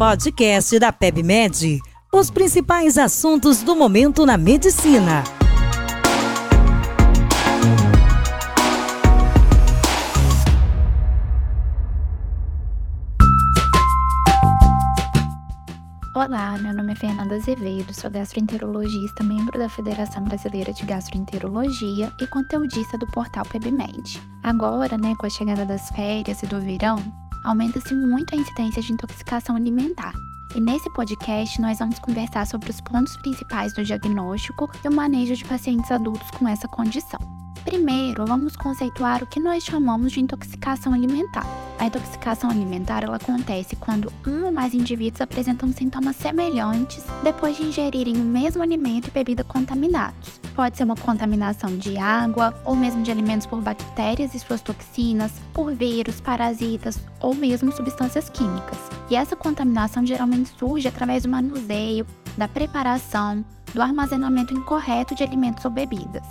podcast da PebMed. Os principais assuntos do momento na medicina. Olá, meu nome é Fernanda Azevedo, sou gastroenterologista, membro da Federação Brasileira de Gastroenterologia e conteudista do portal PebMed. Agora, né, com a chegada das férias e do verão, aumenta-se muito a incidência de intoxicação alimentar. E nesse podcast nós vamos conversar sobre os pontos principais do diagnóstico e o manejo de pacientes adultos com essa condição. Primeiro, vamos conceituar o que nós chamamos de intoxicação alimentar. A intoxicação alimentar ela acontece quando um ou mais indivíduos apresentam sintomas semelhantes depois de ingerirem o mesmo alimento e bebida contaminados. Pode ser uma contaminação de água ou mesmo de alimentos por bactérias e suas toxinas, por vírus, parasitas ou mesmo substâncias químicas. E essa contaminação geralmente surge através do manuseio, da preparação, do armazenamento incorreto de alimentos ou bebidas.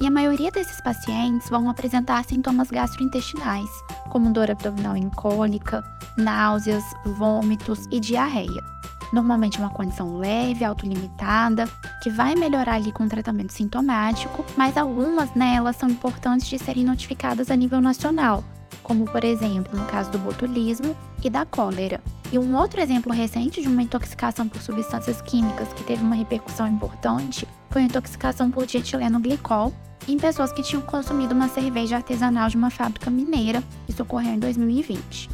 E a maioria desses pacientes vão apresentar sintomas gastrointestinais, como dor abdominal incônica, náuseas, vômitos e diarreia. Normalmente uma condição leve, autolimitada, que vai melhorar ali com tratamento sintomático, mas algumas nelas são importantes de serem notificadas a nível nacional, como por exemplo no caso do botulismo e da cólera. E um outro exemplo recente de uma intoxicação por substâncias químicas que teve uma repercussão importante foi a intoxicação por dietileno glicol, em pessoas que tinham consumido uma cerveja artesanal de uma fábrica mineira. Isso ocorreu em 2020.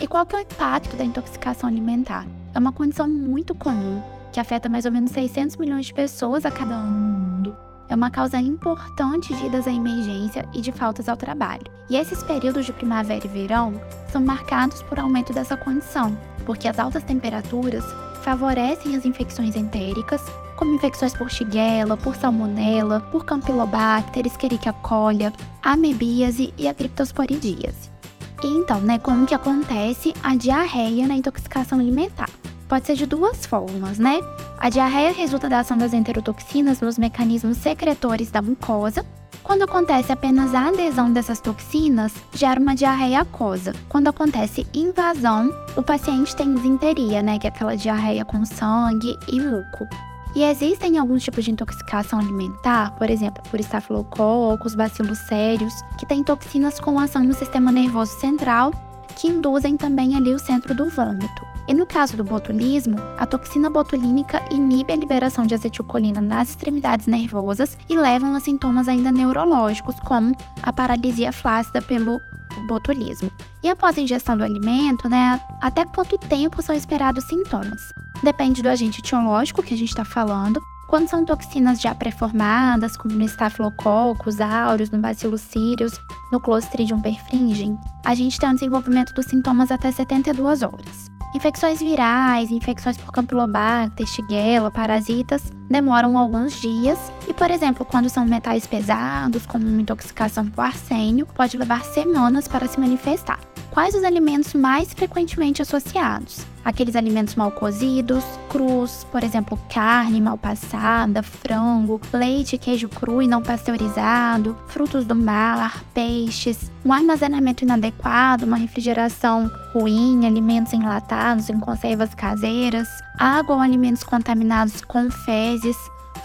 E qual que é o impacto da intoxicação alimentar? É uma condição muito comum que afeta mais ou menos 600 milhões de pessoas a cada ano no mundo. É uma causa importante de idas à emergência e de faltas ao trabalho. E esses períodos de primavera e verão são marcados por aumento dessa condição, porque as altas temperaturas favorecem as infecções entéricas, como infecções por Shigella, por Salmonella, por Campylobacter, Escherichia coli, amebíase e a criptosporidíase. Então, né, como que acontece a diarreia na intoxicação alimentar? Pode ser de duas formas, né? A diarreia resulta da ação das enterotoxinas nos mecanismos secretores da mucosa. Quando acontece apenas a adesão dessas toxinas, gera uma diarreia aquosa. Quando acontece invasão, o paciente tem disenteria, né, que é aquela diarreia com sangue e muco. E existem alguns tipos de intoxicação alimentar, por exemplo, por estafilococos, bacilos sérios, que têm toxinas com ação no sistema nervoso central, que induzem também ali o centro do vômito. E no caso do botulismo, a toxina botulínica inibe a liberação de acetilcolina nas extremidades nervosas e levam a sintomas ainda neurológicos, como a paralisia flácida pelo botulismo. E após a ingestão do alimento, né, até quanto tempo são esperados sintomas? Depende do agente etiológico que a gente está falando. Quando são toxinas já pré-formadas, como no Staphylococcus aureus, no Bacillus cereus, no Clostridium perfringens, a gente tem o desenvolvimento dos sintomas até 72 horas. Infecções virais, infecções por Campylobacter, Shigella, parasitas, demoram alguns dias e, por exemplo, quando são metais pesados, como uma intoxicação por arsênio, pode levar semanas para se manifestar. Quais os alimentos mais frequentemente associados? Aqueles alimentos mal cozidos, crus, por exemplo, carne mal passada, frango, leite e queijo cru e não pasteurizado, frutos do mar, peixes, um armazenamento inadequado, uma refrigeração ruim, alimentos enlatados em conservas caseiras, água ou alimentos contaminados com fezes,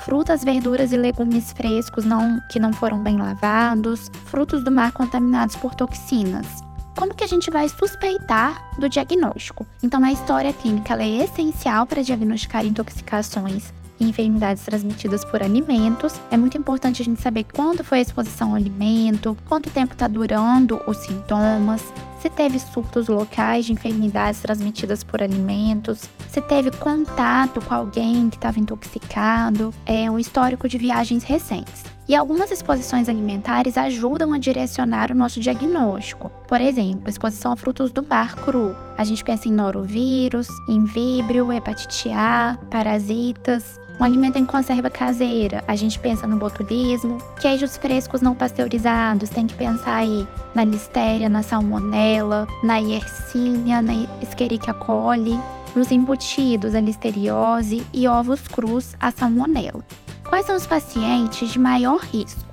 frutas, verduras e legumes frescos não, que não foram bem lavados, frutos do mar contaminados por toxinas como que a gente vai suspeitar do diagnóstico. Então, a história clínica é essencial para diagnosticar intoxicações e enfermidades transmitidas por alimentos. É muito importante a gente saber quando foi a exposição ao alimento, quanto tempo está durando os sintomas, se teve surtos locais de enfermidades transmitidas por alimentos, se teve contato com alguém que estava intoxicado, é um histórico de viagens recentes. E algumas exposições alimentares ajudam a direcionar o nosso diagnóstico. Por exemplo, exposição a frutos do mar cru. A gente pensa em norovírus, em víbrio, hepatite A, parasitas, um alimento em conserva caseira, a gente pensa no botulismo. Queijos frescos não pasteurizados, tem que pensar aí na listéria, na salmonela, na yersinia, na escherichia coli. Nos embutidos, a listeriose e ovos crus, a salmonela. Quais são os pacientes de maior risco?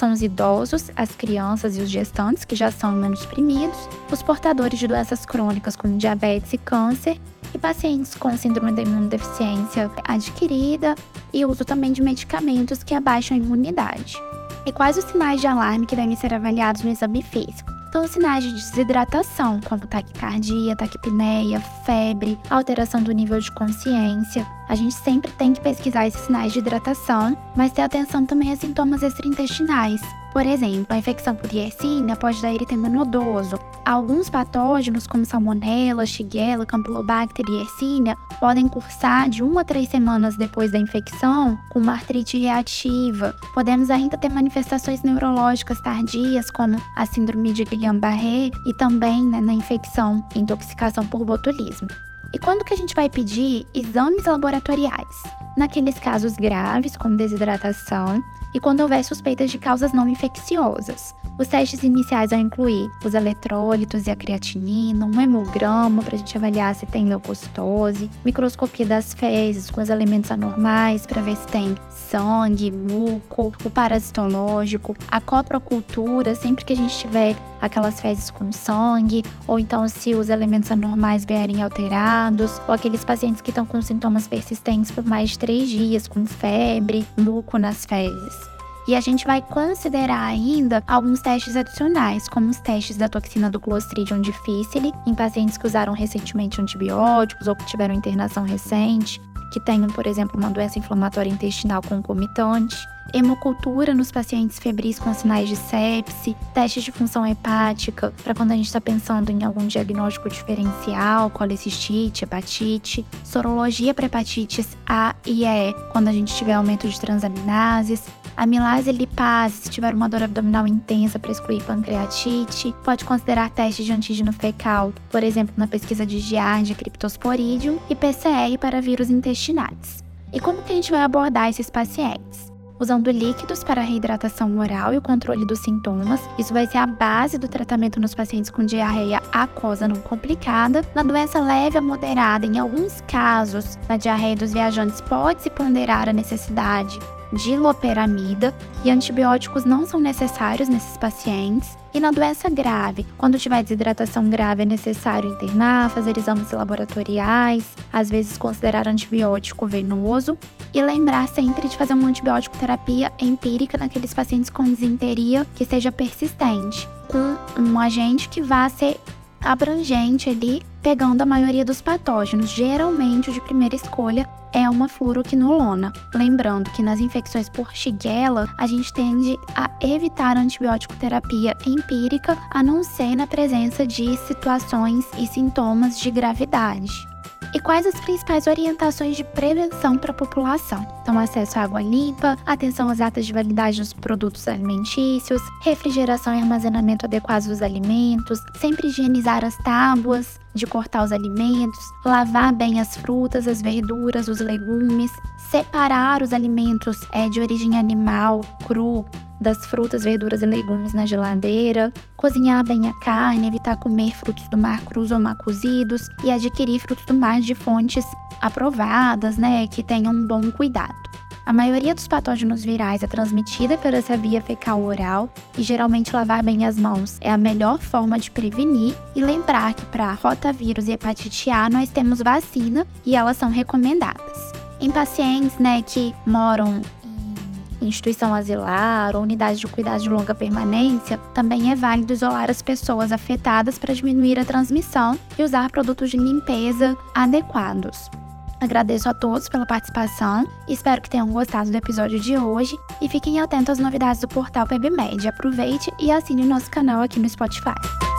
são os idosos, as crianças e os gestantes, que já são imunossuprimidos, os portadores de doenças crônicas como diabetes e câncer, e pacientes com síndrome da imunodeficiência adquirida e uso também de medicamentos que abaixam a imunidade. E quais os sinais de alarme que devem ser avaliados no exame físico? Então, os sinais de desidratação, como taquicardia, taquipneia, febre, alteração do nível de consciência. A gente sempre tem que pesquisar esses sinais de hidratação, mas ter atenção também a sintomas extraintestinais, por exemplo, a infecção por Yersinia pode dar eritema nodoso. Alguns patógenos, como Salmonella, Shigella, Campylobacter e Yersinia, podem cursar de uma a três semanas depois da infecção com uma artrite reativa. Podemos ainda ter manifestações neurológicas tardias, como a síndrome de Guillain-Barré e também né, na infecção, intoxicação por botulismo. E quando que a gente vai pedir exames laboratoriais? Naqueles casos graves, como desidratação, e quando houver suspeitas de causas não infecciosas. Os testes iniciais vão incluir os eletrólitos e a creatinina, um hemograma para a gente avaliar se tem leucocitose, microscopia das fezes com os elementos anormais para ver se tem sangue, muco, o parasitológico, a coprocultura, sempre que a gente tiver aquelas fezes com sangue, ou então se os elementos anormais vierem alterados, ou aqueles pacientes que estão com sintomas persistentes por mais de três dias, com febre, muco nas fezes. E a gente vai considerar ainda alguns testes adicionais, como os testes da toxina do Clostridium difficile em pacientes que usaram recentemente antibióticos ou que tiveram internação recente, que tenham, por exemplo, uma doença inflamatória intestinal concomitante hemocultura nos pacientes febris com sinais de sepse, testes de função hepática, para quando a gente está pensando em algum diagnóstico diferencial, colecistite, hepatite, sorologia para hepatites A e E, quando a gente tiver aumento de transaminases, amilase lipase, se tiver uma dor abdominal intensa para excluir pancreatite, pode considerar testes de antígeno fecal, por exemplo, na pesquisa de Giardia cryptosporidium e PCR para vírus intestinais. E como que a gente vai abordar esses pacientes? Usando líquidos para a reidratação oral e o controle dos sintomas. Isso vai ser a base do tratamento nos pacientes com diarreia aquosa não complicada. Na doença leve a moderada, em alguns casos, na diarreia dos viajantes pode-se ponderar a necessidade de loperamida e antibióticos não são necessários nesses pacientes. E na doença grave, quando tiver desidratação grave, é necessário internar, fazer exames laboratoriais, às vezes considerar antibiótico venoso e lembrar sempre de fazer uma antibiótico terapia empírica naqueles pacientes com disenteria que seja persistente, com um agente que vá ser abrangente ali, pegando a maioria dos patógenos. Geralmente, o de primeira escolha é uma fluoroquinolona. Lembrando que nas infecções por Shigella, a gente tende a evitar antibiótico terapia empírica, a não ser na presença de situações e sintomas de gravidade. E quais as principais orientações de prevenção para a população? Então, acesso à água limpa, atenção às datas de validade dos produtos alimentícios, refrigeração e armazenamento adequados dos alimentos, sempre higienizar as tábuas, de cortar os alimentos, lavar bem as frutas, as verduras, os legumes, separar os alimentos é, de origem animal, cru, das frutas, verduras e legumes na geladeira, cozinhar bem a carne, evitar comer frutos do mar crus ou mal cozidos e adquirir frutos do mar de fontes aprovadas, né, que tenham um bom cuidado. A maioria dos patógenos virais é transmitida por essa via fecal oral e geralmente lavar bem as mãos é a melhor forma de prevenir e lembrar que para rotavírus e hepatite A nós temos vacina e elas são recomendadas. Em pacientes né, que moram instituição asilar ou unidade de cuidados de longa permanência, também é válido isolar as pessoas afetadas para diminuir a transmissão e usar produtos de limpeza adequados. Agradeço a todos pela participação, espero que tenham gostado do episódio de hoje e fiquem atentos às novidades do portal PebMed. Aproveite e assine nosso canal aqui no Spotify.